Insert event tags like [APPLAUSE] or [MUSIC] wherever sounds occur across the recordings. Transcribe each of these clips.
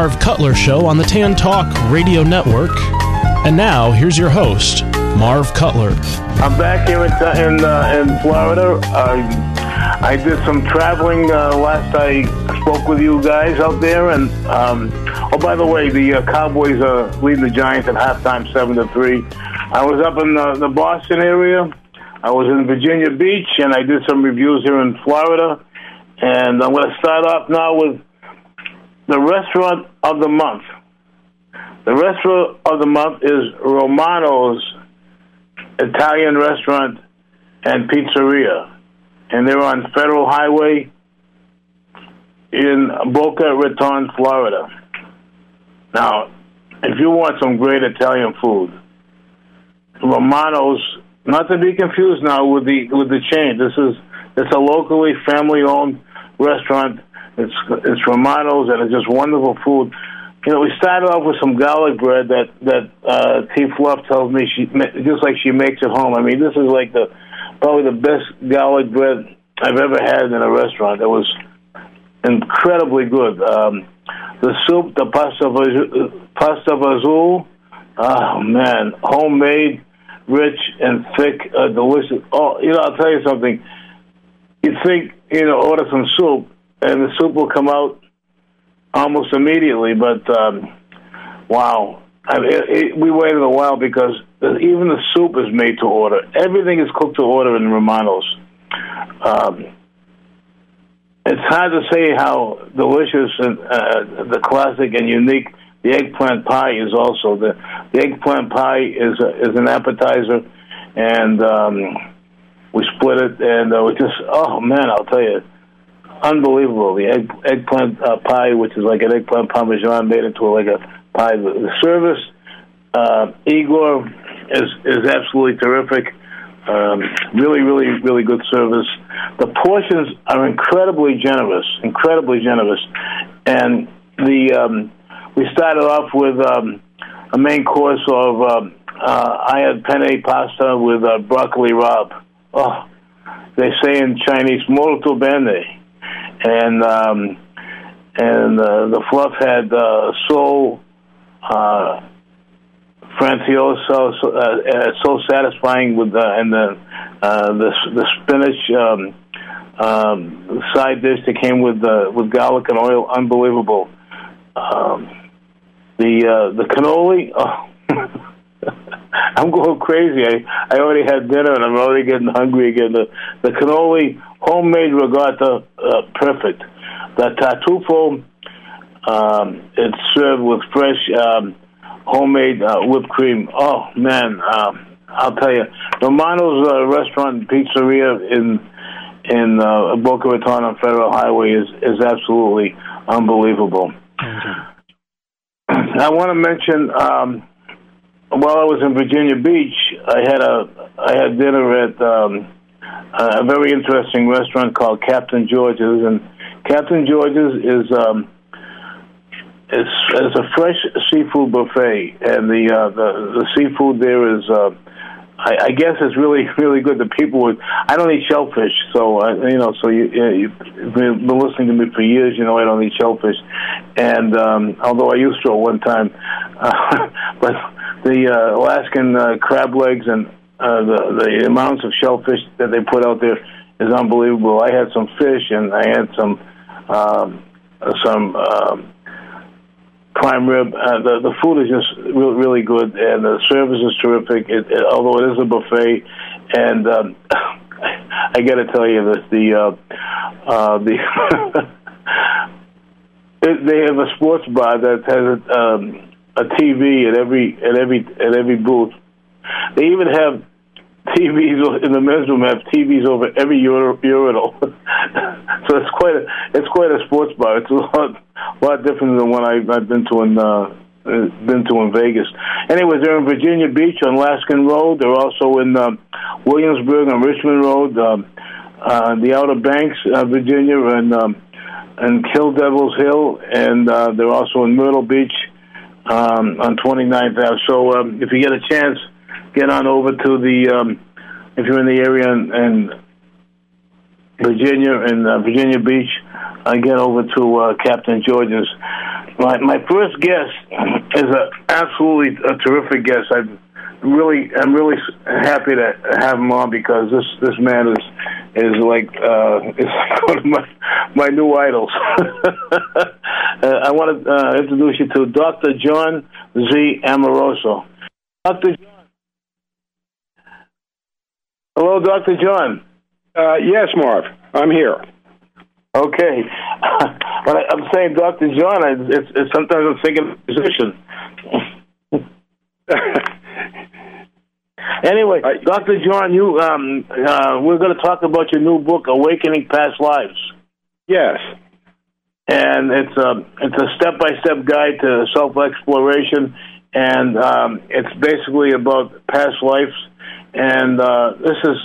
Marv Cutler Show on the Tan Talk Radio Network. And now, here's your host, Marv Cutler. I'm back here in in, uh, in Florida. Uh, I did some traveling uh, last I spoke with you guys out there, and um, oh, by the way, the uh, Cowboys are leading the Giants at halftime, seven to three. I was up in the, the Boston area. I was in Virginia Beach, and I did some reviews here in Florida. And I'm going to start off now with the restaurant of the month. The restaurant of the month is Romano's Italian Restaurant and Pizzeria. And they're on Federal Highway in Boca Raton, Florida. Now, if you want some great Italian food, Romano's, not to be confused now with the with the chain. This is it's a locally family owned restaurant. It's it's Romano's and it's just wonderful food. You know, we started off with some garlic bread that that uh, T. Fluff tells me she just like she makes at home. I mean, this is like the probably the best garlic bread I've ever had in a restaurant. It was incredibly good. Um, the soup, the pasta pasta vazul, oh man, homemade, rich and thick, uh, delicious. Oh, you know, I'll tell you something. You think you know, order some soup, and the soup will come out almost immediately. But um, wow, I mean, it, it, we waited a while because even the soup is made to order. Everything is cooked to order in Romano's. Um, it's hard to say how delicious and uh, the classic and unique the eggplant pie is. Also, the the eggplant pie is a, is an appetizer, and um, we split it, and uh, we just oh man, I'll tell you, unbelievable. The egg, eggplant uh, pie, which is like an eggplant parmesan made into like a pie. The, the service, uh, Igor, is is absolutely terrific. Um, really, really, really good service. The portions are incredibly generous, incredibly generous, and the um, we started off with um, a main course of um, uh, I had penne pasta with uh, broccoli rabe oh, they say in Chinese, molto bene. And, um, and uh, the fluff had uh, so uh, francioso, so, uh, uh, so satisfying with the, and the, uh, the, the spinach um, um, side dish that came with, uh, with garlic and oil, unbelievable. Um, the, uh, the cannoli, [LAUGHS] oh, I'm going crazy. I, I already had dinner and I'm already getting hungry again. The, the cannoli, homemade ricotta, uh, perfect. The tartufo, um, it's served with fresh um, homemade uh, whipped cream. Oh man, um, I'll tell you, Romano's uh, restaurant pizzeria in in uh, Boca Raton on Federal Highway is is absolutely unbelievable. [CLEARS THROAT] I want to mention um, while I was in Virginia Beach, I had a I had dinner at um, a very interesting restaurant called Captain George's, and Captain George's is um, it's, it's a fresh seafood buffet, and the uh, the, the seafood there is. Uh, I, I guess it's really, [LAUGHS] really good. The people would. I don't eat shellfish, so I, you know. So you, you, you've been listening to me for years. You know, I don't eat shellfish, and um, although I used to at one time, uh, [LAUGHS] but the uh, Alaskan uh, crab legs and uh, the the amounts of shellfish that they put out there is unbelievable. I had some fish and I had some um, some um, prime rib. Uh, the the food is just really really good and the service is terrific. It, it, although it is a buffet, and um, [LAUGHS] I got to tell you this: the uh, uh, the [LAUGHS] they have a sports bar that has a. Um, a TV at every at every at every booth. They even have TVs in the men's room have TVs over every urinal. [LAUGHS] so it's quite a it's quite a sports bar. It's a lot a lot different than one I, I've been to in uh, been to in Vegas. Anyways, they're in Virginia Beach on Laskin Road. They're also in uh, Williamsburg on Richmond Road, um, uh, the Outer Banks, uh, Virginia, and um, and Kill Devil's Hill, and uh, they're also in Myrtle Beach um, on 29th Ave. So um, if you get a chance, get on over to the um, if you're in the area in, and Virginia in uh, Virginia Beach. I get over to uh, Captain George's. My my first guest is a absolutely a terrific guest. I really I'm really happy to have him on because this this man is is like uh, [LAUGHS] is one of my my new idols. [LAUGHS] uh, I want to uh, introduce you to Dr. John Z. Amoroso. Dr. John. Hello, Dr. John. Uh, yes, Marv. I'm here. Okay. [LAUGHS] when I, am saying Dr. John, it's, it's, sometimes I'm thinking physician. [LAUGHS] anyway, I, Dr. John, you um, uh, we're going to talk about your new book, Awakening Past Lives. Yes. And it's a it's a step by step guide to self exploration, and um, it's basically about past lives. And uh, this is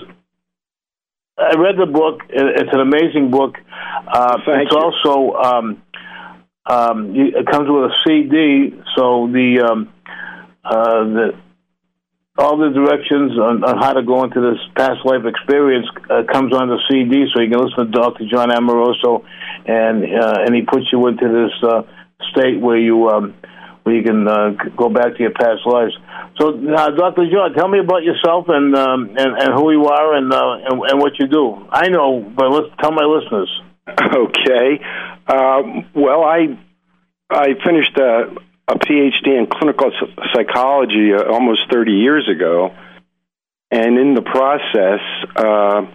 I read the book. It's an amazing book. Uh, it's you. also um, um, it comes with a CD, so the um, uh, the all the directions on, on, how to go into this past life experience uh, comes on the CD, so you can listen to Dr. John Amoroso, and uh, and he puts you into this uh, state where you um, where you can uh, go back to your past lives. So, uh, Dr. John, tell me about yourself and um, and, and who you are and, uh, and, and what you do. I know, but let's tell my listeners. [LAUGHS] Okay. Um, well, I I finished a, a PhD in clinical psychology uh, almost 30 years ago, and in the process, uh,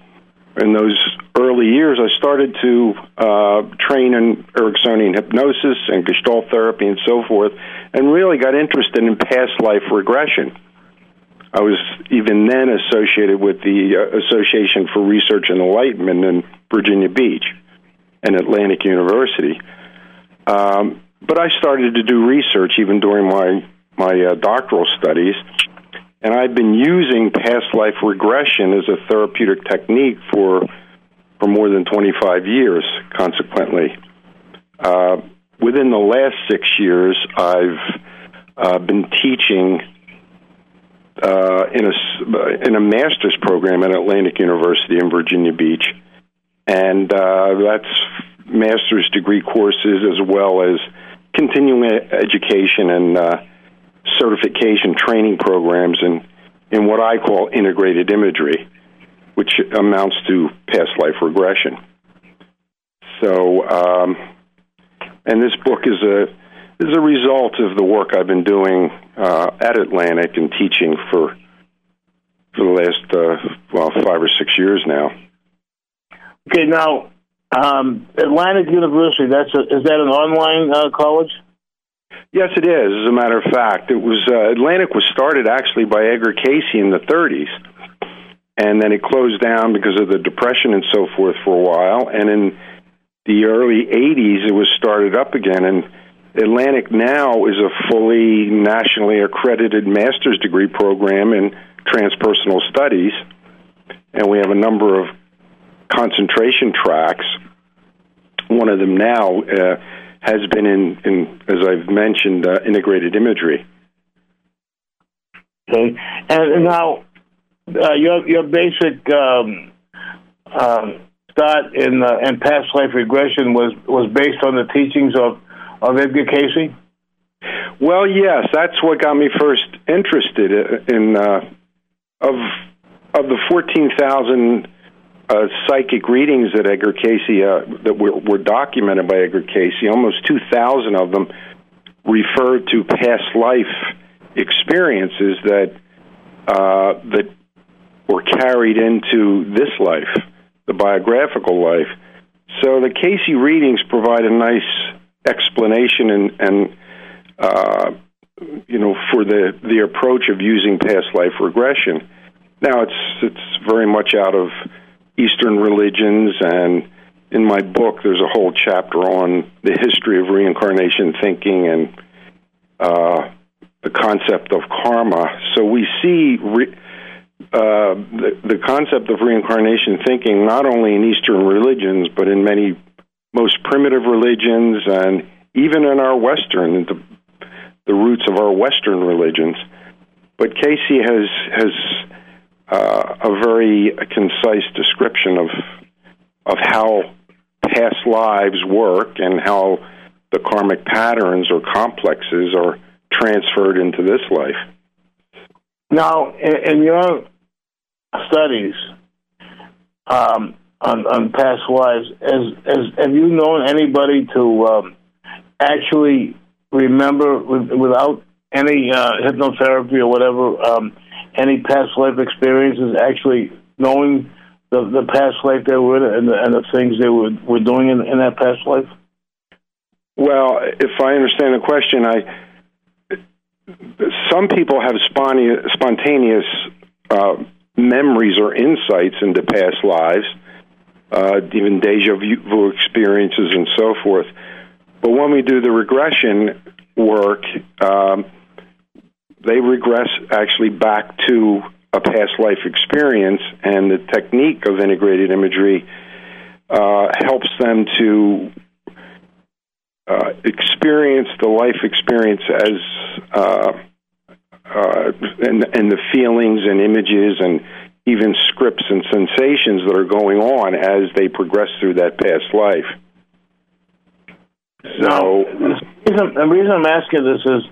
in those early years, I started to uh, train in Ericksonian hypnosis and Gestalt therapy and so forth, and really got interested in past life regression. I was even then associated with the uh, Association for Research and Enlightenment in Virginia Beach and Atlantic University. Um, but I started to do research even during my my uh, doctoral studies, and I've been using past life regression as a therapeutic technique for for more than 25 years. Consequently, uh, within the last six years, I've uh, been teaching uh, in a in a master's program at Atlantic University in Virginia Beach, and uh, that's master's degree courses as well as continuing education and uh, certification training programs in in what I call integrated imagery, which amounts to past life regression. So. Um, and this book is a is a result of the work I've been doing uh, at Atlantic and teaching for for the last uh, well five or six years now. Okay, now um, Atlantic University. That's a, is that an online uh, college? Yes, it is. As a matter of fact, it was uh, Atlantic was started actually by Edgar Cayce in the 30s, and then it closed down because of the depression and so forth for a while. And in the early 80s, it was started up again. And Atlantic now is a fully nationally accredited master's degree program in transpersonal studies. And we have a number of concentration tracks. One of them now uh, has been in, in, as I've mentioned, uh, integrated imagery. Okay. And now, uh, your, your basic um, um, start in uh, in past life regression was was based on the teachings of of Edgar Cayce. Well, yes, that's what got me first interested in uh, of of the fourteen thousand uh, psychic readings that Edgar Cayce uh, that were, were documented by Edgar Cayce, Almost two thousand of them referred to past life experiences that uh, that were carried into this life the biographical life. So the Cayce readings provide a nice explanation and, and uh, you know, for the the approach of using past life regression. Now it's it's very much out of Eastern religions, and in my book there's a whole chapter on the history of reincarnation thinking and uh, the concept of karma. So we see. Re- uh, the, the concept of reincarnation thinking not only in Eastern religions but in many most primitive religions and even in our Western the, the roots of our Western religions. But Cayce has has uh, a very concise description of of how past lives work and how the karmic patterns or complexes are transferred into this life. Now, in, in your studies um, on, on past lives, has, has, have you known anybody to um, actually remember with, without any uh, hypnotherapy or whatever, um, any past life experiences, actually knowing the, the past life they were in and the, and the things they were, were doing in, in that past life? Well, if I understand the question, I some people have spontaneous uh, memories or insights into past lives, uh, even deja vu experiences and so forth. But when we do the regression work, um, they regress actually back to a past life experience, and the technique of integrated imagery uh, helps them to uh, experience the life experience as uh, uh, and, and the feelings and images and even scripts and sensations that are going on as they progress through that past life. So, the reason, the reason I'm asking this is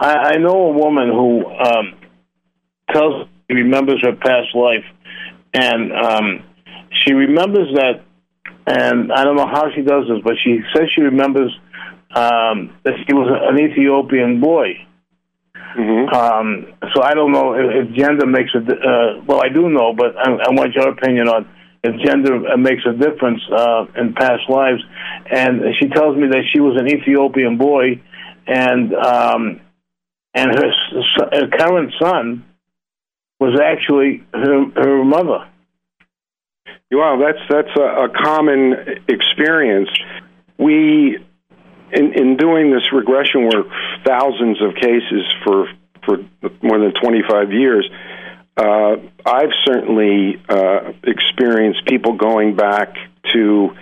I, I know a woman who um, tells she remembers her past life, and um, she remembers that, and I don't know how she does this, but she says she remembers um, that she was an Ethiopian boy. Mm-hmm. Um, so I don't know if, if gender makes a. Uh, well, I do know, but I, I want your opinion on if gender makes a difference uh, in past lives. And she tells me that she was an Ethiopian boy, and um, and her, her current son was actually her, her mother. Well, that's that's a, a common experience. We, in in doing this regression work, thousands of cases for for more than twenty five years. Uh, I've certainly uh, experienced people going back to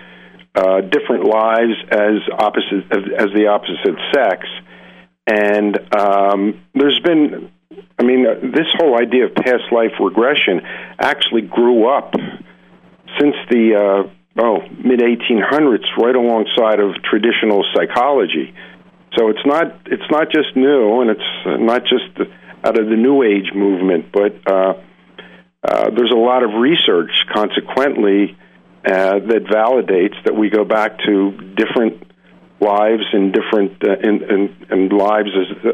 uh, different lives as opposite as, the opposite sex, and um, there's been I mean, this whole idea of past life regression actually grew up since the uh, oh mid 1800s, right alongside of traditional psychology. So it's not it's not just new, and it's not just out of the New Age movement, but uh, uh, there's a lot of research, consequently, uh, that validates that we go back to different lives and different uh, lives as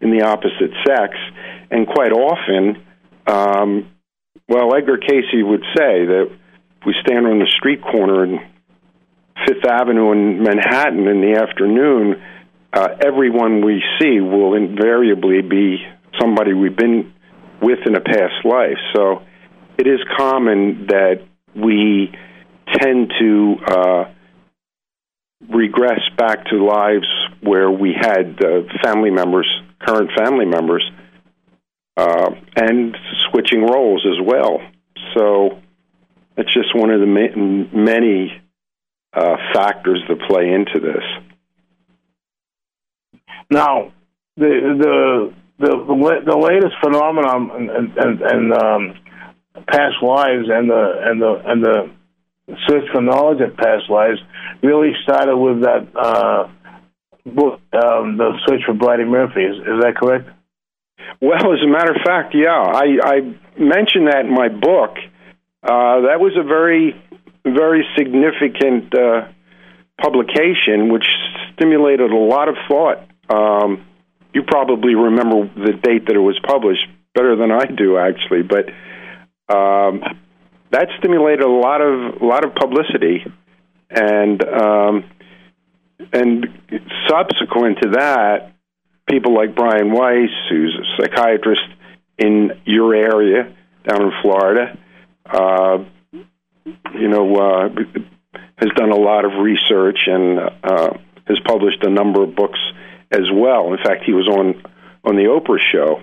in the opposite sex, and quite often, um, well, Edgar Cayce would say that we stand on the street corner in Fifth Avenue in Manhattan in the afternoon, uh, everyone we see will invariably be somebody we've been with in a past life. So it is common that we tend to uh, regress back to lives where we had uh, family members current family members, uh, and switching roles as well. So it's just one of the ma- many uh, factors that play into this. Now, the the the, the latest phenomenon and and, um, past lives and the and the and the search for knowledge of past lives really started with that uh, book, um, The Search for Bridey Murphy. Is, is that correct? Well, as a matter of fact, yeah. I, I mentioned that in my book. Uh, that was a very, very significant uh, publication which stimulated a lot of thought. Um, you probably remember the date that it was published better than I do, actually, but um, that stimulated a lot of a lot of publicity, and um, and subsequent to that, people like Brian Weiss, who's a psychiatrist in your area down in Florida, uh, you know, uh, has done a lot of research and uh, has published a number of books as well. In fact, he was on on the Oprah show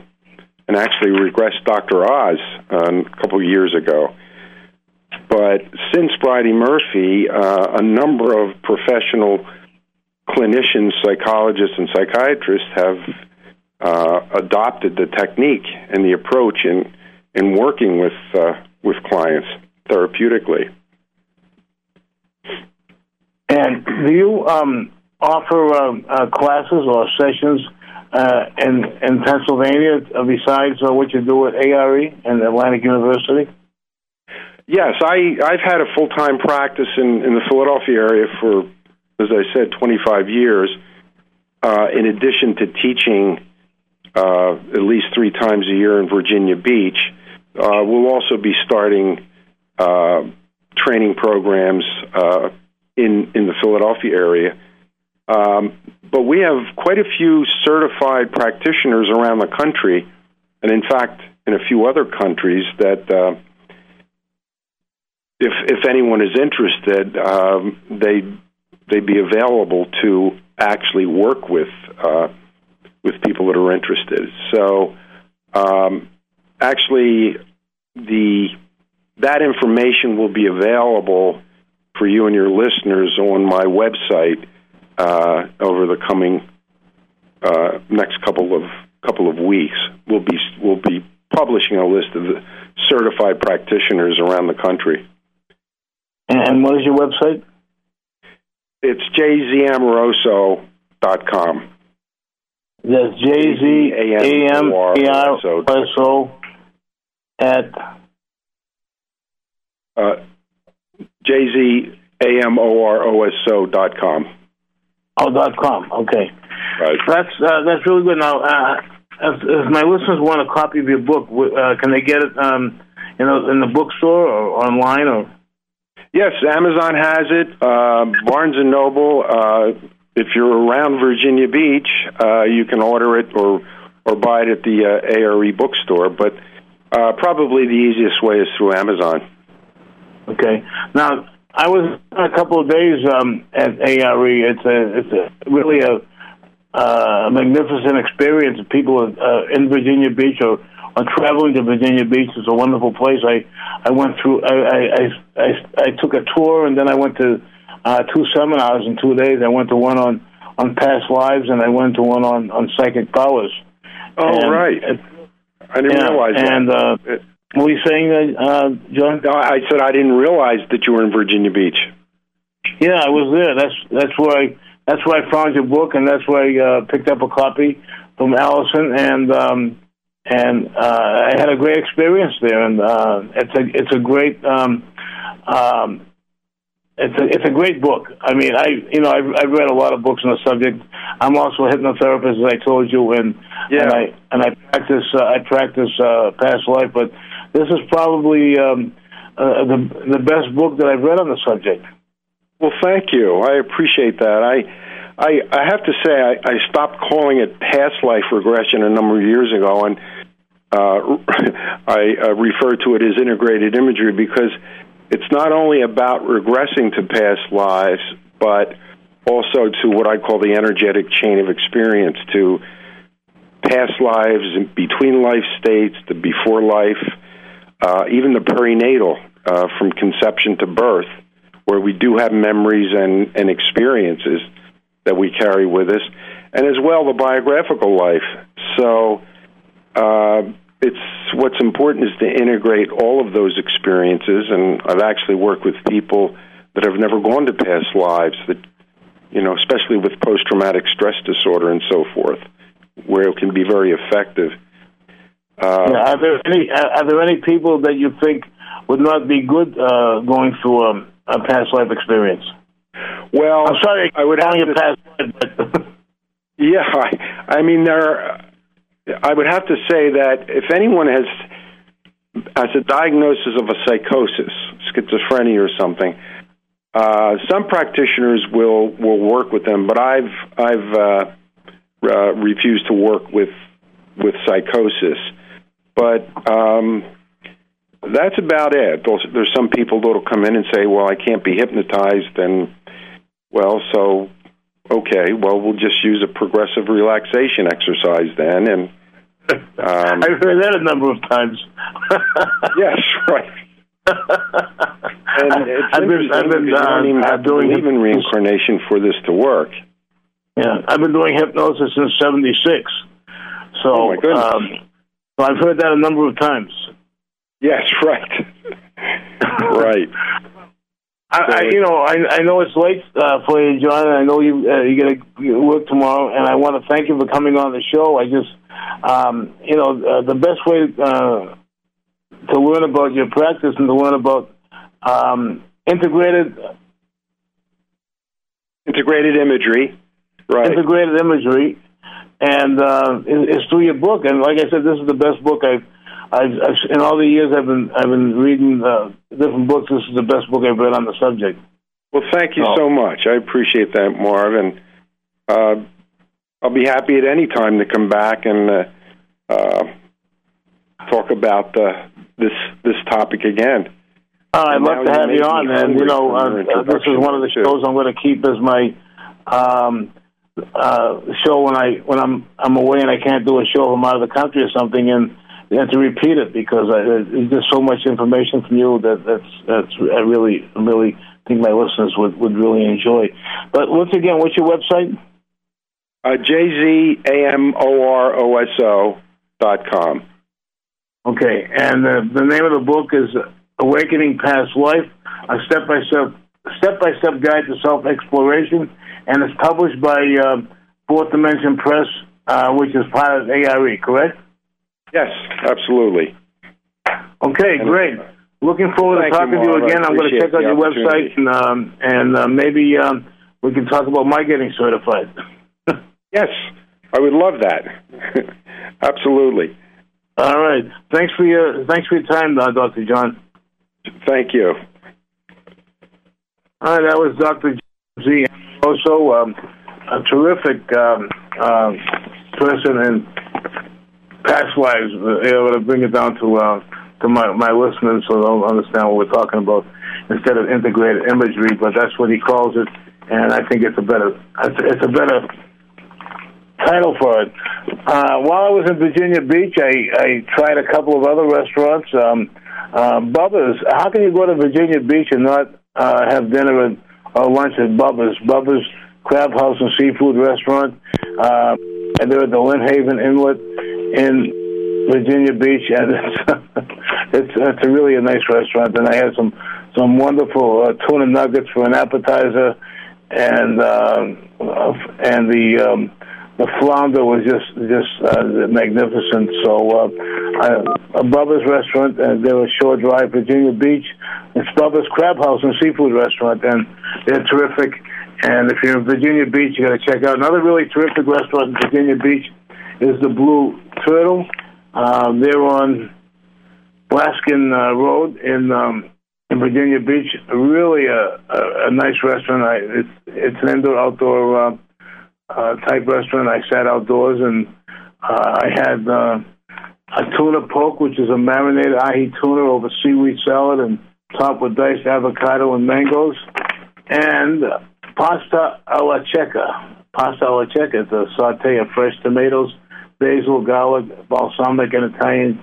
and actually regressed Dr. Oz uh, a couple of years ago. But since Bridey Murphy, uh, a number of professional clinicians, psychologists, and psychiatrists have uh, adopted the technique and the approach in in working with uh, with clients therapeutically. And do you um, offer uh, uh, classes or sessions uh, in in Pennsylvania besides uh, what you do at ARE and Atlantic University? Yes, I I've had a full time practice in in the Philadelphia area for, as I said, 25 years. Uh, in addition to teaching uh, at least three times a year in Virginia Beach, uh, we'll also be starting uh, training programs uh, in in the Philadelphia area. Um, but we have quite a few certified practitioners around the country, and in fact, in a few other countries that. Uh, if if anyone is interested, um, they they be available to actually work with uh, with people that are interested. So, um, actually, the that information will be available for you and your listeners on my website uh, over the coming uh, next couple of couple of weeks. We'll be we'll be publishing a list of the certified practitioners around the country. And what is your website? It's jzamoroso.com. That's J Z A M A R S O at uh, J Z A M O R O S O dot com. Oh, dot com. Okay, right. That's uh, that's really good. Now, uh, if, if, my listeners want a copy of your book, uh, can they get it? Um, you know, in the bookstore or online or? Yes, Amazon has it. Uh, Barnes and Noble. Uh, if you're around Virginia Beach, uh, you can order it or or buy it at the uh, ARE bookstore. But uh, probably the easiest way is through Amazon. Okay. Now, I was a couple of days um, at ARE. It's a it's a really a, uh, magnificent experience. People uh, in Virginia Beach or, or traveling to Virginia Beach is a wonderful place. I I went through. I I I, I took a tour and then I went to uh, two seminars in two days. I went to one on on past lives and I went to one on on psychic powers. Oh and right. It, I didn't yeah, realize that. And uh, it, what were you saying, uh, uh, John? I said I didn't realize that you were in Virginia Beach. Yeah, I was there. That's that's where I that's where I found your book, and that's where I uh, picked up a copy from Allison, and um, and uh, I had a great experience there. And uh, it's a it's a great um, um, it's a it's a great book. I mean, I you know I've, I've read a lot of books on the subject. I'm also a hypnotherapist, as I told you, and yeah. and I and I practice uh, I practice uh, past life, but this is probably um, uh, the the best book that I've read on the subject. Well, thank you. I appreciate that. I I, I have to say I, I stopped calling it past life regression a number of years ago, and uh, [LAUGHS] I uh, refer to it as integrated imagery because it's not only about regressing to past lives, but also to what I call the energetic chain of experience, to past lives, between life states, the before life, uh, even the perinatal, uh, from conception to birth, where we do have memories and, and experiences that we carry with us, and as well the biographical life. So, uh, it's what's important is to integrate all of those experiences, and I've actually worked with people that have never gone to past lives that, you know, especially with post traumatic stress disorder and so forth, where it can be very effective. Uh, are there any are there any people that you think would not be good uh, going through um, a past life experience? Well, I'm sorry, I would have to, past [LAUGHS] life, but yeah, I, I mean there. I would have to say that if anyone has has a diagnosis of a psychosis, schizophrenia or something, uh, some practitioners will will work with them, but I've I've uh, uh, refused to work with with psychosis but um, that's about it. There's, some people that'll come in and say, "Well, I can't be hypnotized," and well, so okay, well, we'll just use a progressive relaxation exercise then, and um, I've heard that a number of times. [LAUGHS] yes, right. and it's I've been, I've been, uh, don't even have to believe in reincarnation for this to work. Yeah, I've been doing hypnosis since '76. So, oh my goodness. Um, well, I've heard that a number of times. Yes, right. [LAUGHS] right. I, I, you know, I, I know it's late uh, for you, John. I know you uh, you got to work tomorrow, and I want to thank you for coming on the show. I just, um, you know, uh, the best way uh, to learn about your practice and to learn about um, integrated integrated imagery, right? Integrated imagery, and uh, it's through your book. And like I said, this is the best book I've I've, I've, in all the years I've been I've been reading uh, different books. This is the best book I've read on the subject. Well, thank you oh. so much. I appreciate that, Marv, and uh, I'll be happy at any time to come back and uh, uh, talk about uh, this this topic again. Uh, I'd love to have you on, and you know, uh, this is one of the shows I'm going to keep as my um, uh, show when I when I'm I'm away and I can't do a show. I'm out of the country or something, and and to repeat it because I, there's just so much information from you that that's that's I really really think my listeners would would really enjoy. But once again, what's your website? Uh, jzamoroso dot com. Okay, and the, the name of the book is Awakening Past Life: A Step by Step Step by Step Guide to Self Exploration, and it's published by uh, Fourth Dimension Press, uh, which is part of ARE. Correct? Yes, absolutely. Okay, great. Looking forward to talking you, to you again. I'm going to check out your website and um, and uh, maybe um, we can talk about my getting certified. [LAUGHS] yes, I would love that. [LAUGHS] absolutely. All right. Thanks for your thanks for your time, uh, Doctor John. Thank you. All right, that was Doctor Z. Also, um, a terrific um, uh, person and past lives, uh, able to bring it down to uh, to my, my listeners so they'll understand what we're talking about instead of integrated imagery. But that's what he calls it, and I think it's a better it's a better title for it. Uh, while I was in Virginia Beach, I, I tried a couple of other restaurants. Um, uh, Bubba's. How can you go to Virginia Beach and not uh, have dinner and, or lunch at Bubba's? Bubba's Crab House and Seafood Restaurant. Uh, and they're at the Lynnhaven Inlet in Virginia Beach, and [LAUGHS] it's it's, it's a really a nice restaurant. And I had some some wonderful uh, tuna nuggets for an appetizer, and uh, and the um, the flounder was just just uh, magnificent. So uh, I, Bubba's restaurant, and they Shore Drive, Virginia Beach. It's Bubba's Crab House and Seafood Restaurant, and they're terrific. And if you're in Virginia Beach, you got to check out another really terrific restaurant in Virginia Beach is the Blue Turtle. Um, they're on Laskin uh, Road in um, in Virginia Beach. Really a, a, a nice restaurant. I, it's it's an indoor outdoor uh, uh, type restaurant. I sat outdoors and uh, I had uh, a tuna poke, which is a marinated ahi tuna over seaweed salad and topped with diced avocado and mangoes, and pasta alla checca. Pasta alla checca is a saute of fresh tomatoes basil, garlic, balsamic, and Italian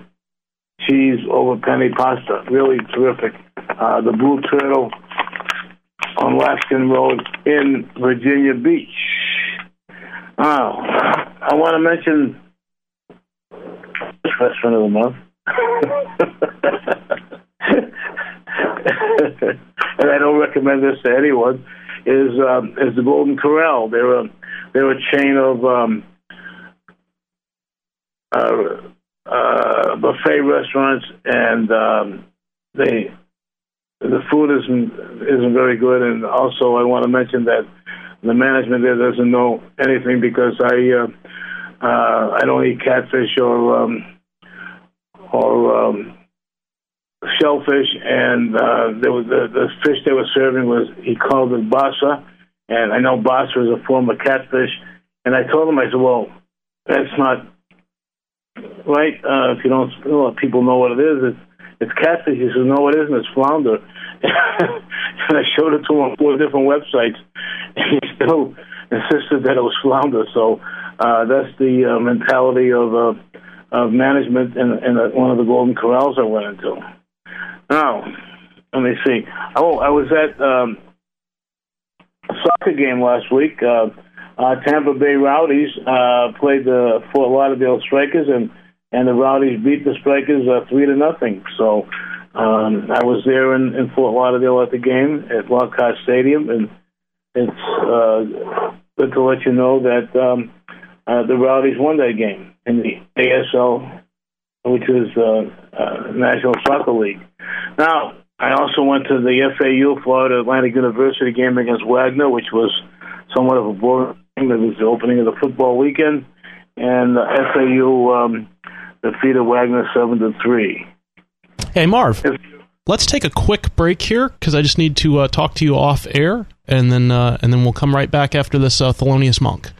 cheese over penne pasta. Really terrific. Uh, the Blue Turtle on Laskin Road in Virginia Beach. Oh, I want to mention restaurant of the month. [LAUGHS] and I don't recommend this to anyone. Is um, is the Golden Corral? They're a they're a chain of um, uh, uh, buffet restaurants, and um, they the food isn't isn't very good. And also, I want to mention that the management there doesn't know anything because I uh, uh, I don't eat catfish or um, or um, shellfish, and uh, there was the, the fish they were serving was he called it basa, and I know basa is a form of catfish, and I told him I said, well, that's not right? Uh, if you don't, know, people know what it is. It's it's catfish. He says, no, it isn't. It's flounder. [LAUGHS] and I showed it to him on four different websites, and he still insisted that it was flounder. So uh, that's the uh, mentality of uh, of management in, in a, one of the Golden Corrals I went into. Now, let me see. Oh, I was at um, a soccer game last week. Uh, uh, Tampa Bay Rowdies uh, played the Fort Lauderdale Strikers, and and the Rowdies beat the Strikers uh, three to nothing. So Um, I was there in, in Fort Lauderdale at the game at Lockhart Stadium, and it's uh, good to let you know that um, uh, the Rowdies won that game in the ASL, which is uh, uh, National Soccer League. Now, I also went to the FAU Florida Atlantic University game against Wagner, which was somewhat of a boring game. It was the opening of the football weekend, and FAU um, defeated Wagner seven to three. Hey, Marv. Let's take a quick break here because I just need to uh, talk to you off air, and then uh, and then we'll come right back after this uh, Thelonious Monk.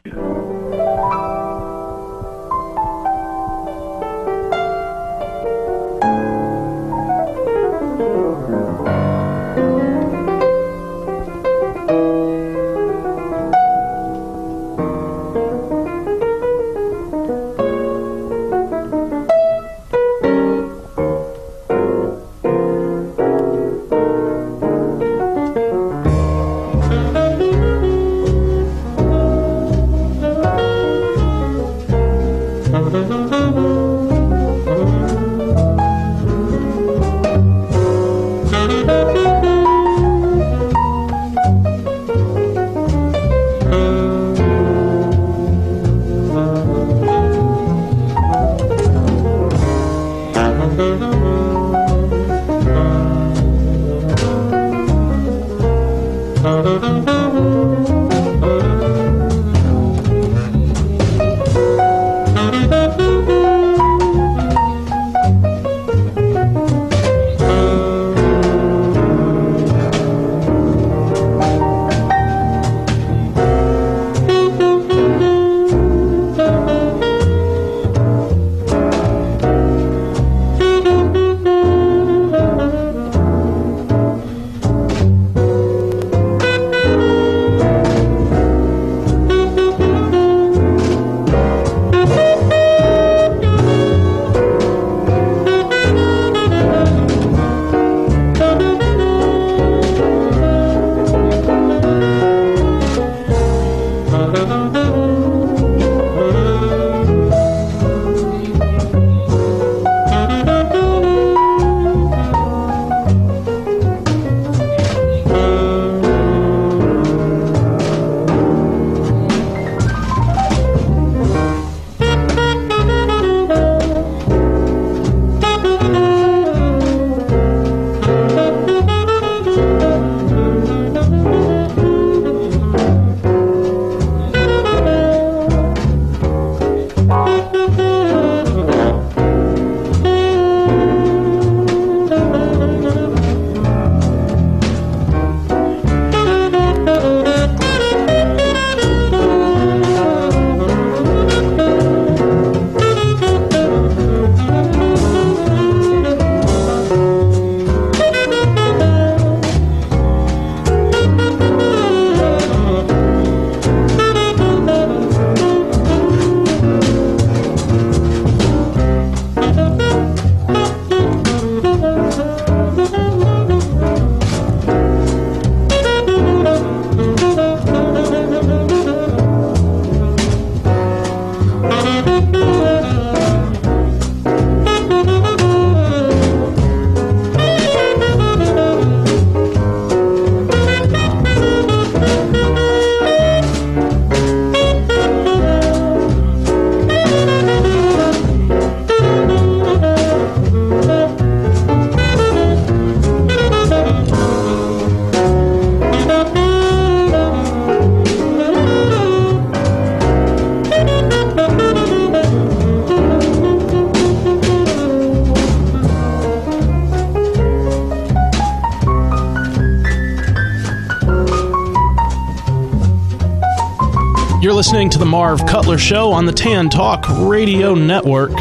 Listening to the Marv Cutler Show on the Tan Talk Radio Network.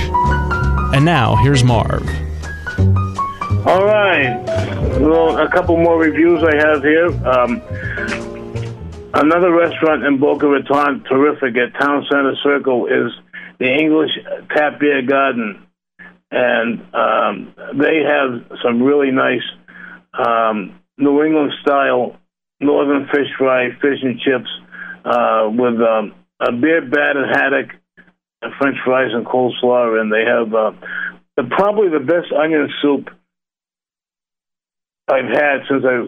And now, here's Marv. All right. Well, a couple more reviews I have here. Um, another restaurant in Boca Raton, terrific at Town Center Circle, is the English Tap Beer Garden. And um, they have some really nice um, New England style northern fish fry, fish and chips uh, with um, a beer battered haddock, French fries, and coleslaw, and they have uh, the, probably the best onion soup I've had since I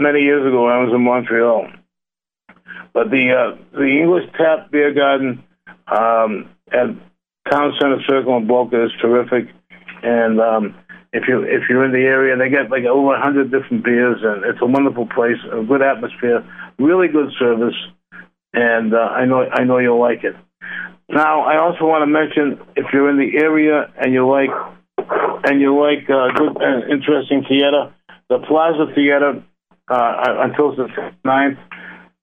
many years ago when I was in Montreal. But the uh, the English Tap Beer Garden um, at Town Center Circle in Boca is terrific, and um, if you if you're in the area, they get like over hundred different beers, and it's a wonderful place, a good atmosphere, really good service, and uh, I know I know you'll like it. Now, I also want to mention if you're in the area and you like and you like uh, good uh, interesting theater, the Plaza Theater uh, until the 9th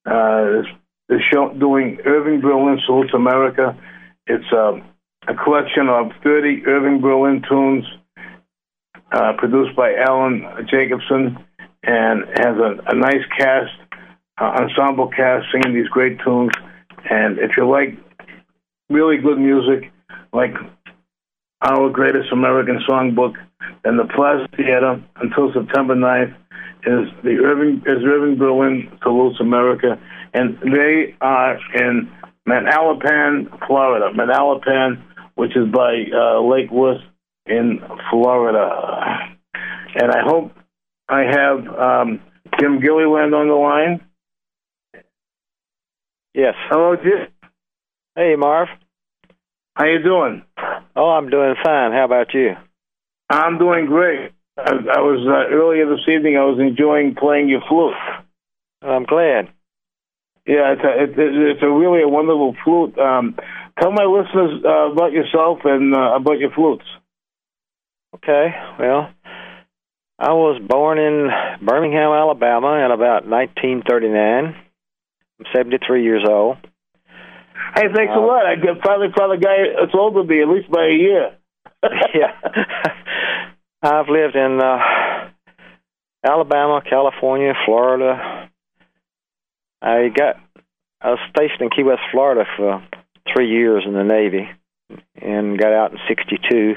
uh, is, is show, doing Irving Berlin Salutes America. It's uh, a collection of 30 Irving Berlin tunes uh, produced by Alan Jacobson and has a, a nice cast, uh, ensemble cast singing these great tunes. And if you like really good music, like our greatest American songbook, then the Plaza Theater until September 9th is the Irving is Irving Berlin salutes America, and they are in Manalapan, Florida. Manalapan, which is by uh, Lake Worth in Florida. And I hope I have um, Jim Gilliland on the line. Yes. Hello, Jim. Hey, Marv. How you doing? Oh, I'm doing fine. How about you? I'm doing great. I, I was uh, earlier this evening. I was enjoying playing your flute. I'm glad. Yeah, it's a, it, it's a really a wonderful flute. Um, tell my listeners uh, about yourself and uh, about your flutes. Okay, well, I was born in Birmingham, Alabama in about 1939. I'm 73 years old. Hey, thanks a lot. I finally found a guy that's older than me, at least by a year. [LAUGHS] yeah. [LAUGHS] I've lived in uh, Alabama, California, Florida. I got I was stationed in Key West, Florida for three years in the Navy, and got out in '62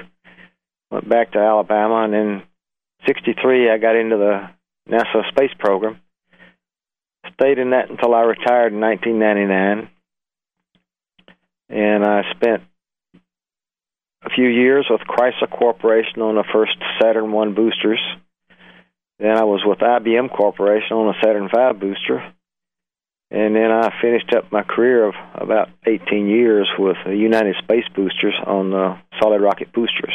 went back to Alabama, and in '63 I got into the NASA space program. Stayed in that until I retired in 1999, and I spent a few years with Chrysler Corporation on the first Saturn One boosters. Then I was with IBM Corporation on the Saturn V booster. And then I finished up my career of about 18 years with United Space Boosters on the solid rocket boosters.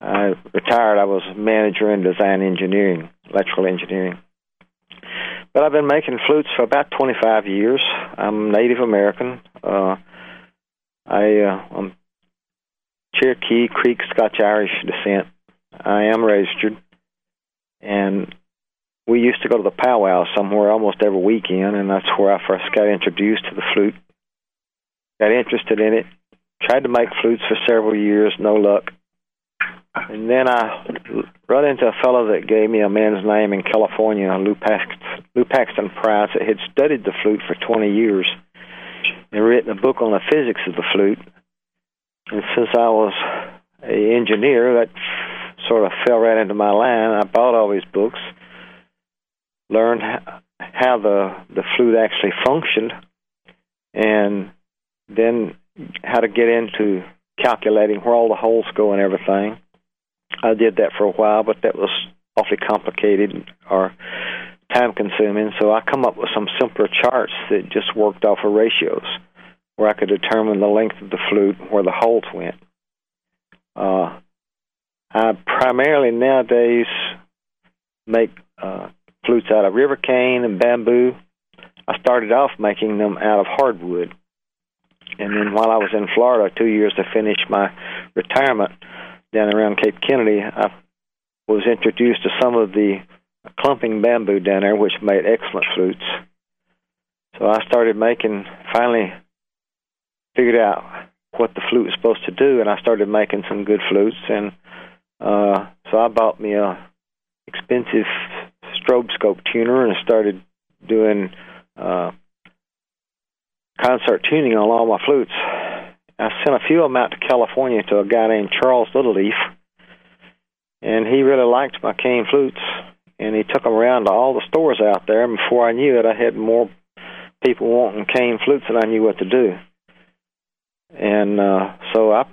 I retired. I was manager in design engineering, electrical engineering. But I've been making flutes for about 25 years. I'm Native American. Uh, I, uh, I'm Cherokee, Creek, Scotch Irish descent. I am registered, and we used to go to the powwow somewhere almost every weekend, and that's where I first got introduced to the flute. Got interested in it. Tried to make flutes for several years, no luck. And then I run into a fellow that gave me a man's name in California, Lew Paxton, Lew Paxton Price, that had studied the flute for 20 years and written a book on the physics of the flute. And since I was an engineer, that sort of fell right into my line. I bought all these books, learned how the the flute actually functioned, and then how to get into calculating where all the holes go and everything. I did that for a while, but that was awfully complicated or time consuming. So I come up with some simpler charts that just worked off of ratios, where I could determine the length of the flute, where the holes went. Uh, I primarily nowadays make uh, flutes out of river cane and bamboo. I started off making them out of hardwood. And then while I was in Florida, two years to finish my retirement, down around Cape Kennedy, I was introduced to some of the clumping bamboo down there, which made excellent flutes. So I started making, finally figured out what the flute was supposed to do, and I started making some good flutes. And uh, so I bought me a expensive stroboscope tuner and started doing uh, concert tuning on all my flutes. I sent a few of them out to California to a guy named Charles Littleleaf, and he really liked my cane flutes, and he took them around to all the stores out there. And before I knew it, I had more people wanting cane flutes than I knew what to do. And uh, so I,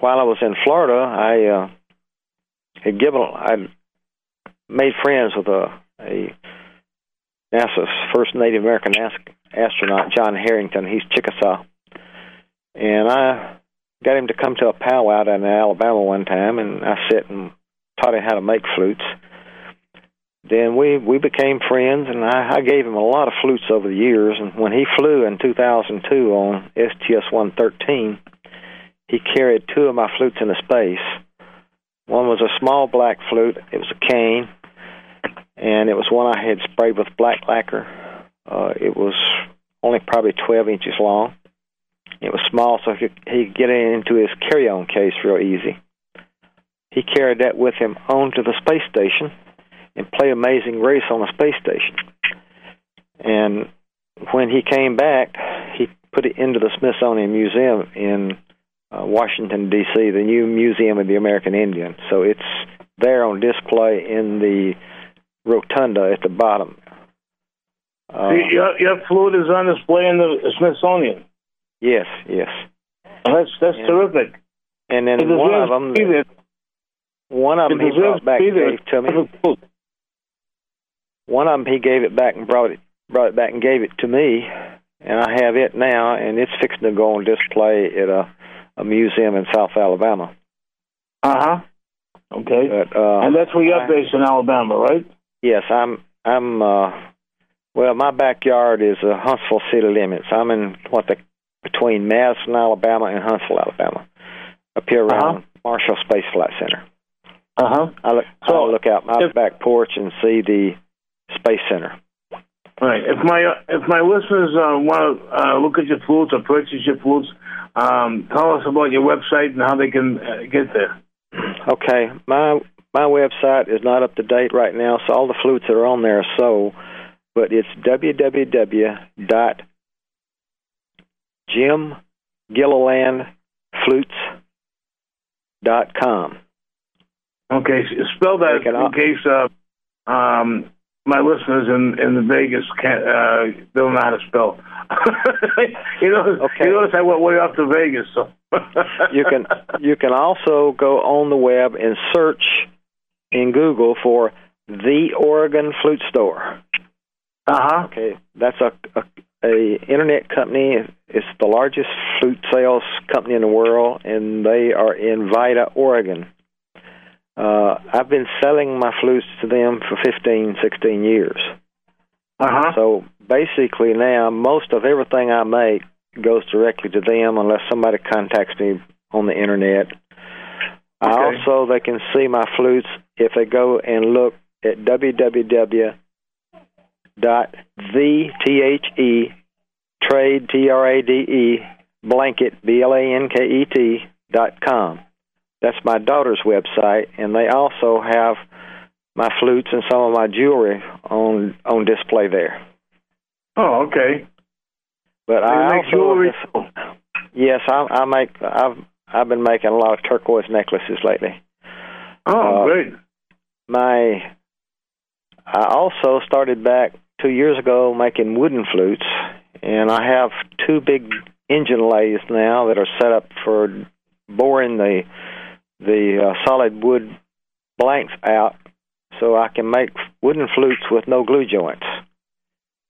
while I was in Florida, I uh, had given I made friends with a, a NASA's first Native American astronaut, John Herrington. He's Chickasaw, and I got him to come to a powwow down in Alabama one time, and I sat and taught him how to make flutes. Then we we became friends, and I, I gave him a lot of flutes over the years. And when he flew in 2002 on STS-113, he carried two of my flutes into space. One was a small black flute; it was a cane, and it was one I had sprayed with black lacquer. Uh, it was only probably 12 inches long. It was small, so he could, he could get it into his carry-on case real easy. He carried that with him onto the space station and play Amazing Grace on the space station. And when he came back, he put it into the Smithsonian Museum in uh, Washington D.C., the new Museum of the American Indian. So it's there on display in the rotunda at the bottom. Your, your flute is on display in the Smithsonian. Yes, yes. That's that's and, terrific. And then one of them, one of them he brought back gave to me. One of them he gave it back and brought it brought it back and gave it to me, and I have it now, and it's fixing to go on display at a, a museum in South Alabama. Uh huh. Okay. But, uh, and that's where you're based in Alabama, right? Yes, I'm. I'm. uh Well, my backyard is uh, Huntsville city limits. I'm in what the between Madison, Alabama, and Huntsville, Alabama, up here around uh-huh. Marshall Space Flight Center. Uh huh. I look. So I look out my if, back porch and see the Space Center. Right. If my if my listeners uh, want to uh, look at your flutes or purchase your flutes, um, tell us about your website and how they can uh, get there. Okay. My my website is not up to date right now, so all the flutes that are on there are sold. But it's www dot jimgillilandflutes.com. Okay, spell that in case uh, um, my listeners in in the Vegas can't uh, don't know how to spell. [LAUGHS] you know, okay. you notice I went way off to Vegas. So [LAUGHS] you can you can also go on the web and search in Google for the Oregon Flute Store. Uh huh. Okay, that's a, a a internet company. It's the largest flute sales company in the world, and they are in Vida, Oregon. Uh, I've been selling my flutes to them for 15, 16 years. Uh-huh. So basically now, most of everything I make goes directly to them unless somebody contacts me on the internet. Okay. I also, they can see my flutes if they go and look at www dot the T H E trade T R A D E blanket B L A N K E T dot com. That's my daughter's website, and they also have my flutes and some of my jewelry on on display there. Oh, okay. But I make jewelry. Yes, I, I make. I've I've been making a lot of turquoise necklaces lately. Oh, uh, great. My I also started back two years ago making wooden flutes, and I have two big engine lathes now that are set up for boring the the uh, solid wood blanks out, so I can make wooden flutes with no glue joints.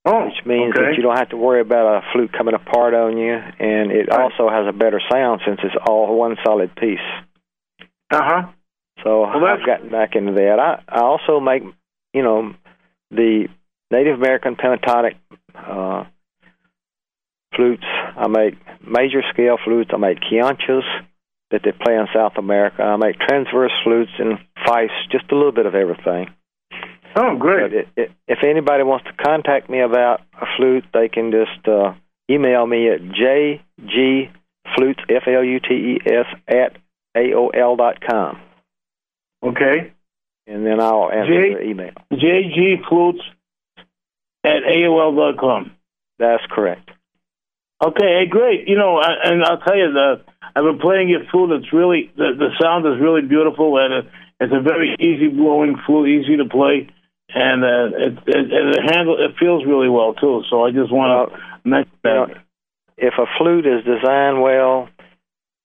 Oh, which means okay. that you don't have to worry about a flute coming apart on you, and it right. also has a better sound since it's all one solid piece. Uh huh. So well, I've gotten back into that. I I also make you know the Native American pentatonic uh, flutes. I make major scale flutes. I make quianchas that they play in South America. I make transverse flutes and fife, just a little bit of everything. Oh, great! It, it, if anybody wants to contact me about a flute, they can just uh, email me at jgflutes f l u t e s at aol dot com. Okay. And then I'll answer J- your email. jgflutes at aol dot com. That's correct. Okay, hey, great. You know, and I'll tell you the I've been playing your flute. It's really the the sound is really beautiful, and it's a very easy blowing flute, easy to play, and uh, it, it it handle it feels really well too. So I just want to well, mention that. You know, if a flute is designed well,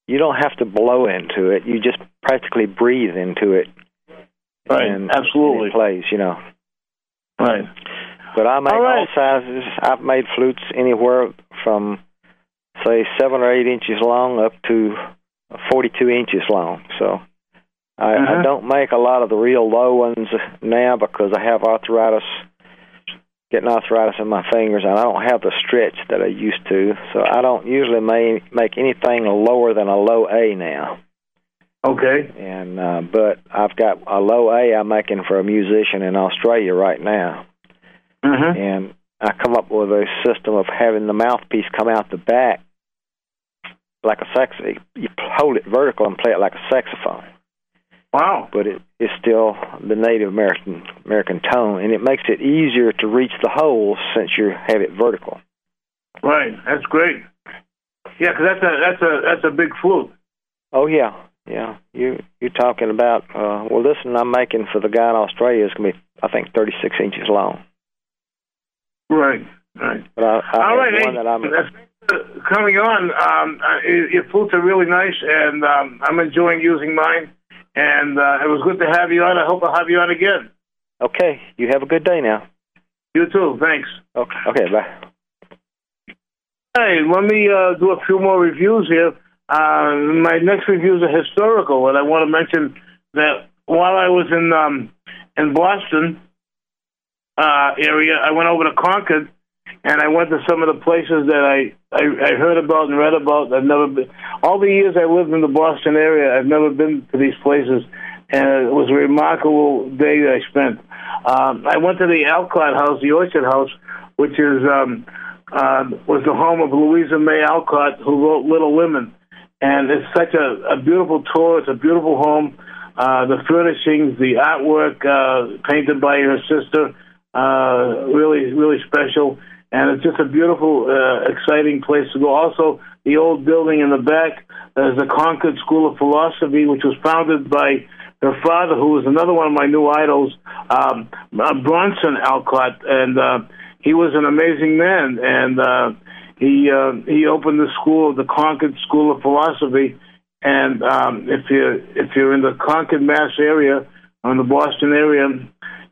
you don't have to blow into it. You just practically breathe into it, Right. and Absolutely. and it plays. You know. Right. But I make All right. all sizes. I've made flutes anywhere from say seven or eight inches long up to forty-two inches long. So I, I Mhm. don't make a lot of the real low ones now because I have arthritis, getting arthritis in my fingers, and I don't have the stretch that I used to. So I don't usually make make anything lower than a low A now. Okay. And uh, but I've got a low A I'm making for a musician in Australia right now Mm-hmm. and I come up with a system of having the mouthpiece come out the back like a sax. You hold it vertical and play it like a saxophone, Wow. but it is still the Native American American tone, and it makes it easier to reach the holes since you have it vertical. Right. That's great. Yeah, because that's a that's a that's a big flute. Oh yeah, yeah. You you're talking about uh, well, this one I'm making for the guy in Australia is gonna be I think 36 inches long. Right. Right. But I, I All right. one that I'm coming on. Um, uh, your your flutes are really nice, and um, I'm enjoying using mine. And uh, it was good to have you on. I hope I'll have you on again. okay. You have a good day now. You too. Thanks. Okay. Okay. Bye. Hey, let me uh, do a few more reviews here. Uh, my next reviews are historical, and I want to mention that while I was in um, in Boston uh, area, I went over to Concord, and I went to some of the places that I, I I heard about and read about. I've never been. All the years I lived in the Boston area, I've never been to these places, and it was a remarkable day that I spent. Um, I went to the Alcott House, the Orchard House, which is um, uh, was the home of Louisa May Alcott, who wrote Little Women, and it's such a, a beautiful tour. It's a beautiful home. Uh, the furnishings, the artwork uh, painted by her sister, uh, really, really special. And it's just a beautiful, uh, exciting place to go. Also, the old building in the back is the Concord School of Philosophy, which was founded by her father, who was another one of my new idols, um, uh, Bronson Alcott, and uh, he was an amazing man. And uh, he uh, he opened the school, the Concord School of Philosophy. And um, if you're if you're in the Concord, Mass area, or in the Boston area,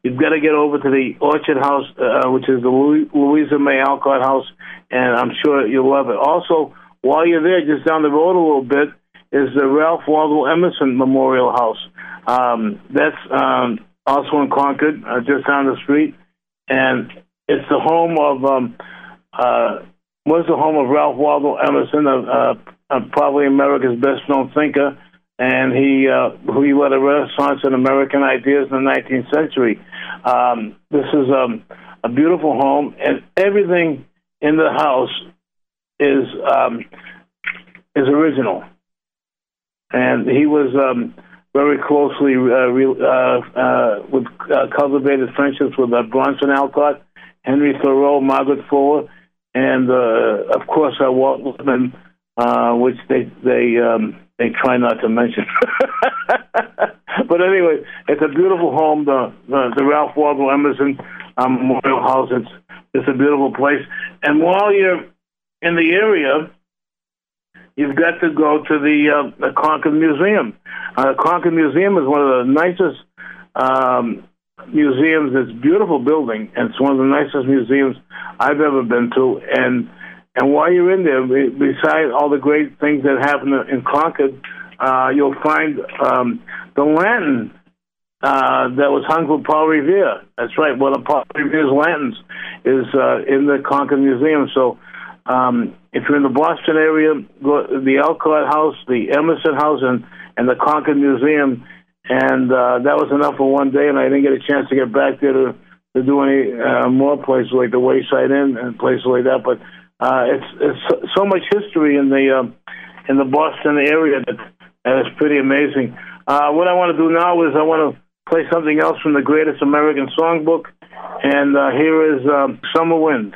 you've got to get over to the Orchard House, uh, which is the Louis, Louisa May Alcott House, and I'm sure you'll love it. Also, while you're there, just down the road a little bit, is the Ralph Waldo Emerson Memorial House. Um, that's um, also in Concord, uh, just down the street, and it's the home of um, uh, was the home of Ralph Waldo Emerson, uh, uh, uh, probably America's best known thinker, and he uh, who he led a renaissance in American ideas in the 19th century. Um, this is um, a beautiful home, and everything in the house is um, is original. And he was um, very closely uh, re- uh, uh, with uh, cultivated friendships with uh, Bronson Alcott, Henry Thoreau, Margaret Fuller, and uh, of course Walt Whitman, which they they um, they try not to mention. [LAUGHS] [LAUGHS] but anyway, it's a beautiful home, the the, the Ralph Waldo Emerson um, Memorial House. It's it's a beautiful place, and while you're in the area, you've got to go to the uh, the Concord Museum. Uh, Concord Museum is one of the nicest um, museums. It's a beautiful building, and it's one of the nicest museums I've ever been to. And and while you're in there, be- besides all the great things that happen in Concord, uh, you'll find um, the lantern uh, that was hung for Paul Revere. That's right. One of Paul Revere's lanterns is uh, in the Concord Museum. So um, if you're in the Boston area, go to the Alcott House, the Emerson House, and, and the Concord Museum. And uh, that was enough for one day, and I didn't get a chance to get back there to, to do any uh, more places like the Wayside Inn and places like that. But uh, it's it's so- much history in the um, in the Boston area that, that is pretty amazing. Uh, what I want to do now is I want to play something else from the Greatest American Songbook, and uh, here is um, Summer Wind.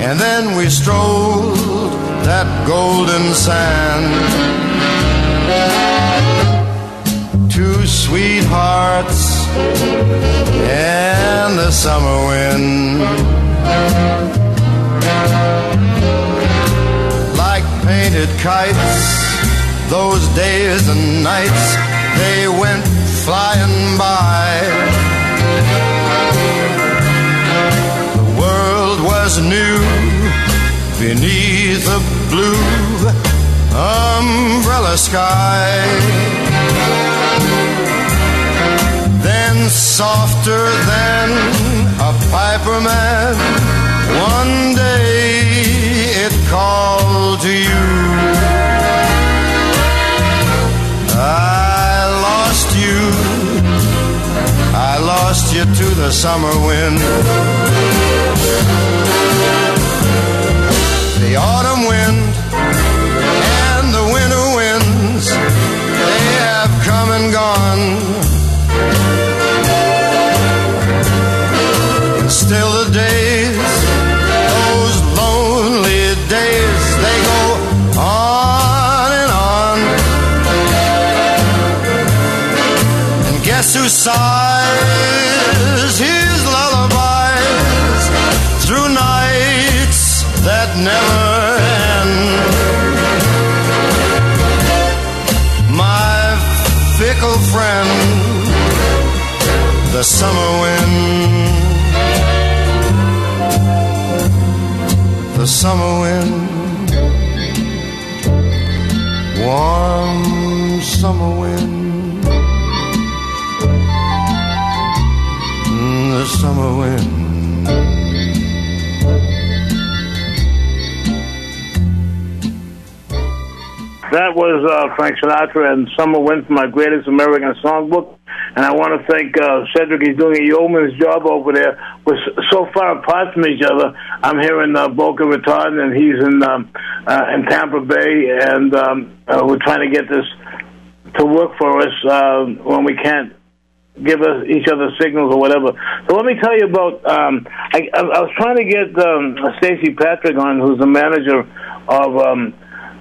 and then we strolled that golden sand. Two sweethearts and the summer wind. Like painted kites, those days and nights, they went flying by. Was new beneath a blue umbrella sky. Then, softer than a piper man, one day it called to you. I lost you, I lost you to the summer wind. The autumn wind and the winter winds, they have come and gone. Still the days, those lonely days, they go on and on. And guess who sighs the summer wind. The summer wind, warm summer wind, Mm, the summer wind. That was uh, Frank Sinatra and Summer Wind from my greatest American songbook. And I want to thank uh, Cedric. He's doing a yeoman's job over there. We're so far apart from each other. I'm here in uh, Boca Raton, and he's in um, uh, in Tampa Bay, and um, uh, we're trying to get this to work for us uh, when we can't give us each other signals or whatever. So let me tell you about. Um, I, I, I was trying to get um, Stacy Patrick on, who's the manager of um,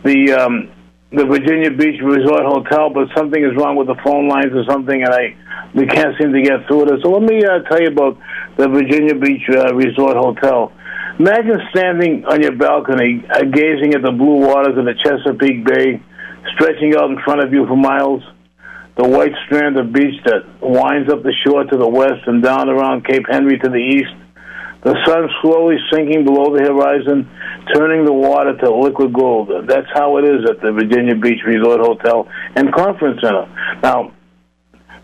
the um, the Virginia Beach Resort Hotel, but something is wrong with the phone lines or something, and I we can't seem to get through it. So let me uh, tell you about the Virginia Beach uh, Resort Hotel. Imagine standing on your balcony, uh, gazing at the blue waters of the Chesapeake Bay, stretching out in front of you for miles. The white strand of beach that winds up the shore to the west and down around Cape Henry to the east. The sun slowly sinking below the horizon, turning the water to liquid gold. That's how it is at the Virginia Beach Resort Hotel and Conference Center. Now,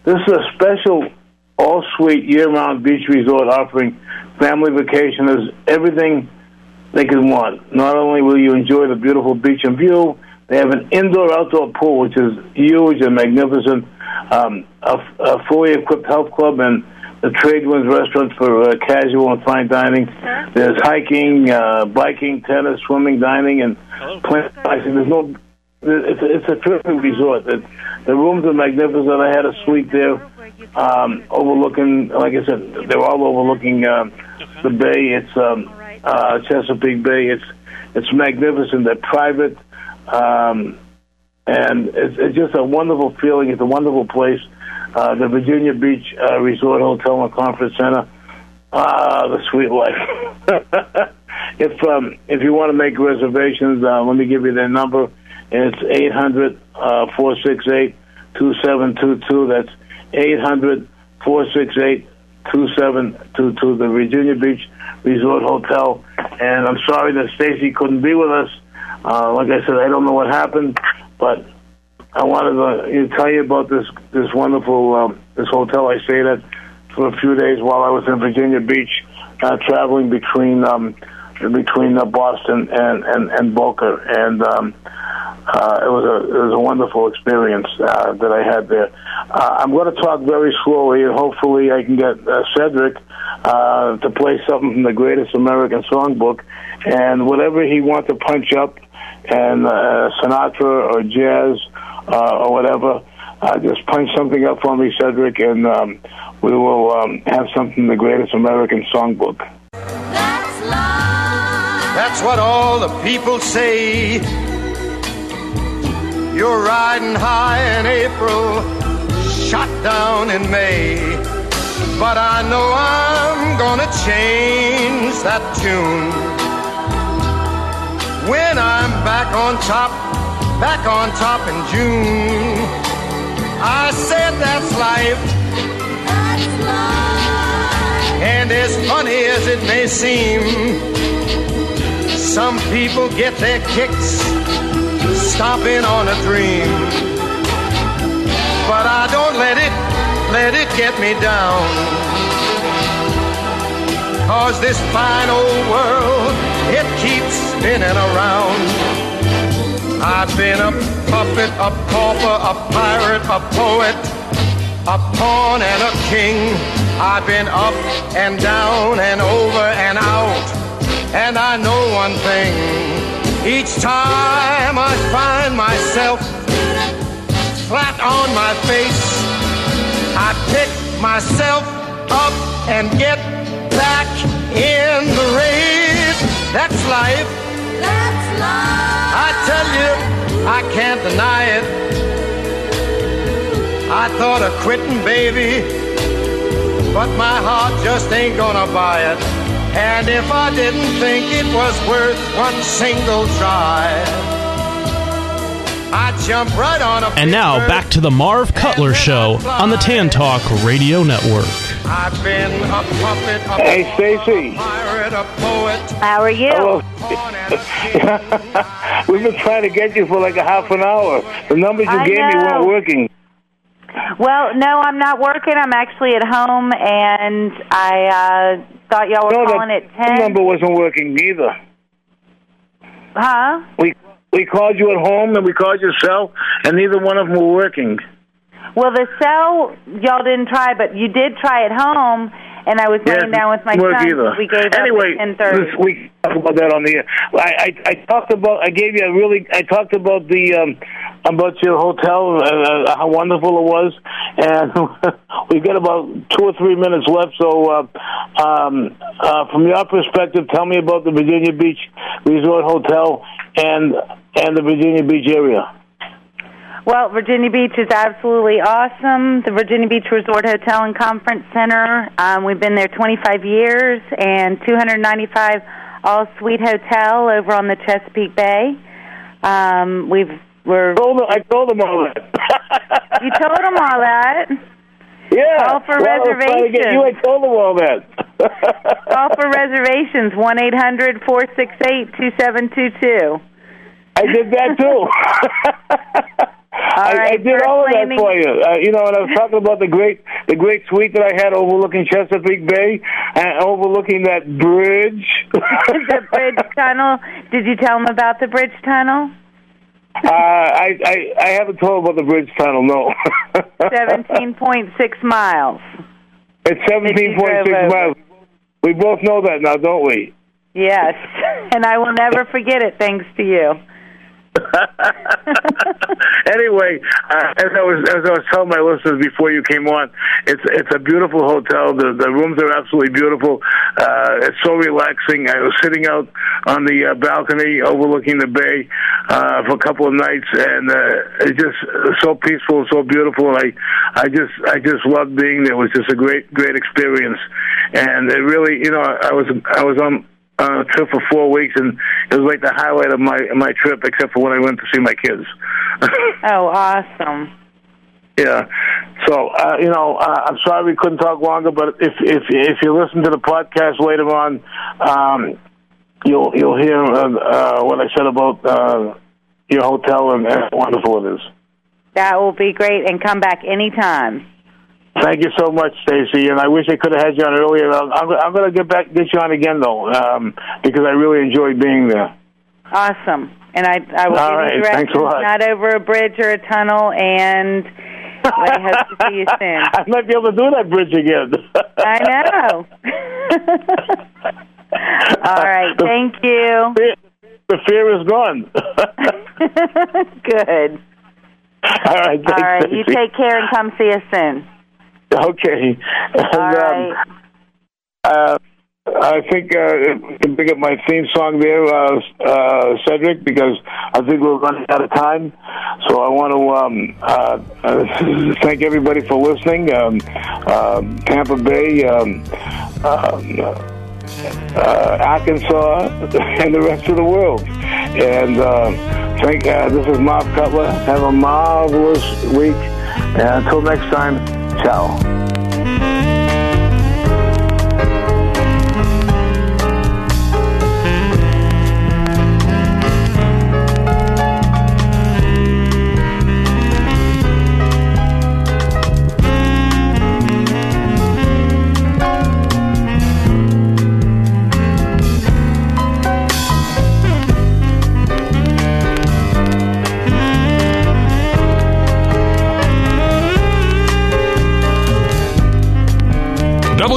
this is a special all-suite year-round beach resort offering family vacationers everything they could want. Not only will you enjoy the beautiful beach and view, they have an indoor-outdoor pool, which is huge and magnificent, um, a, a fully equipped health club, and the Trade Winds restaurants for uh, casual and fine dining. There's hiking, uh, biking, tennis, swimming, dining, and plenty of. There's no. It's a, it's a terrific resort. It, the rooms are magnificent. I had a suite there, um, overlooking. Like I said, they're all overlooking um, the bay. It's um, uh, Chesapeake Bay. It's it's magnificent. They're private, um, and it's, it's just a wonderful feeling. It's a wonderful place. Uh, the Virginia Beach uh, Resort Hotel and Conference Center. Ah, the sweet life. [LAUGHS] if um, if you want to make reservations, uh, let me give you their number. It's eight hundred four six eight two seven two two. That's eight hundred four six eight two seven two two. The Virginia Beach Resort Hotel. And I'm sorry that Stacy couldn't be with us. Uh, like I said, I don't know what happened, but I wanted to tell you about this this wonderful um, this hotel I stayed at for a few days while I was in Virginia Beach, uh, traveling between um, between uh, Boston and and and Boca. And um, uh, it was a it was a wonderful experience uh, that I had there. Uh, I'm going to talk very slowly, and hopefully I can get uh, Cedric uh, to play something from the Greatest American Songbook, and whatever he wants to punch up, and uh, Sinatra or jazz uh, or whatever. Uh, just punch something up for me, Cedric, and um, we will um, have something from the Greatest American Songbook. That's what all the people say. You're riding high in April, shot down in May. But I know I'm gonna change that tune. When I'm back on top, back on top in June. I said that's life. And as funny as it may seem, some people get their kicks stomping on a dream. But I don't let it, let it get me down. Cause this fine old world, it keeps spinning around. I've been a puppet, a pauper, a pirate, a poet, a pawn and a king. I've been up and down and over and out. And I know one thing. Each time I find myself flat on my face, I pick myself up and get back in the race. That's life. That's life. I tell you, I can't deny it. I thought of quitting, baby, but my heart just ain't gonna buy it. And if I didn't think it was worth one single try, I'd jump right on a And now back to the Marv Cutler Show on the Tan Talk Radio Network. I've been a puppet, a Hey, Stacy. pirate, a poet, How are you? Hello. pawn and a [LAUGHS] king. We've been trying to get you for like a half an hour. The numbers you I gave me weren't working. Well, no, I'm not working. I'm actually at home, and I uh, thought y'all were No, calling the at ten. The number wasn't working either. Huh? We we called you at home and we called your cell, and neither one of them were working. Well, the cell y'all didn't try, but you did try at home, and I was laying down with my son. either. We gave it anyway, up at this- week talked about that on the air. I, I I talked about. I gave you a really. I talked about the um about your hotel, uh, uh, how wonderful it was, and [LAUGHS] we've got about two or three minutes left. So, uh, um, uh, from your perspective, tell me about the Virginia Beach Resort Hotel and and the Virginia Beach area. Well, Virginia Beach is absolutely awesome. The Virginia Beach Resort Hotel and Conference Center. Um, we've been there 25 years and 295 all suite hotel over on the Chesapeake Bay. Um, we've we're I told them, I told them all that. [LAUGHS] you told them all that. Yeah. Call for well, I was to you. I told them all that. [LAUGHS] Call for reservations one eight hundred four six eight two seven two two. I did that too. [LAUGHS] I, I did all of that for you. Uh, you know, and I was talking about the great, the great suite that I had overlooking Chesapeake Bay and overlooking that bridge. [LAUGHS] the bridge tunnel. Did you tell them about the bridge tunnel? uh, I, I, I haven't told about the bridge tunnel. No. [LAUGHS] Seventeen point six miles. It's seventeen point six miles. We both know that now, don't we? Yes, [LAUGHS] and I will never forget it. Thanks to you. [LAUGHS] anyway, uh, as I was as I was telling my listeners before you came on, it's it's a beautiful hotel. The the rooms are absolutely beautiful. Uh, it's so relaxing. I was sitting out on the uh, balcony overlooking the bay uh, for a couple of nights, and uh, it's just so peaceful, so beautiful. I I just I just loved being there. It was just a great great experience, and it really you know I was I was on on a trip for four weeks, and it was like the highlight of my my trip, except for when I went to see my kids. [LAUGHS] Oh, awesome. yeah. So uh, you know, uh, I'm sorry we couldn't talk longer, but if if if you listen to the podcast later on, um, you'll you'll hear uh, uh, what I said about uh, your hotel and, and how wonderful it is. That will be great, and come back anytime. Thank you so much, Stacy, and I wish I could have had you on earlier. I'm, I'm, I'm going to get back get you on again though, um, because I really enjoyed being there. Awesome. and I I will All give right, you thanks a lot. not over a bridge or a tunnel, and I hope to see you soon. [LAUGHS] I might be able to do that bridge again. [LAUGHS] I know. [LAUGHS] All right, The- thank you. The fear is gone. Good. All right. All thanks, right, you take care and come see us soon. [LAUGHS] Okay. And, um, uh, I think uh, can pick up my theme song there, uh, uh, Cedric, because I think we're running out of time. So I want to um, uh, uh, [LAUGHS] thank everybody for listening. Um, um Tampa Bay, um, um, uh, Arkansas, [LAUGHS] and the rest of the world. And uh, thank. Uh, this is Marv Cutler. Have a marvelous week. And until next time, ciao.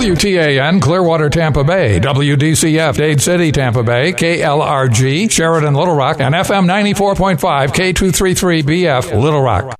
WTAN Clearwater Tampa Bay, WDCF Dade City Tampa Bay, KLRG Sheridan Little Rock, and FM 94.5 K233BF Little Rock.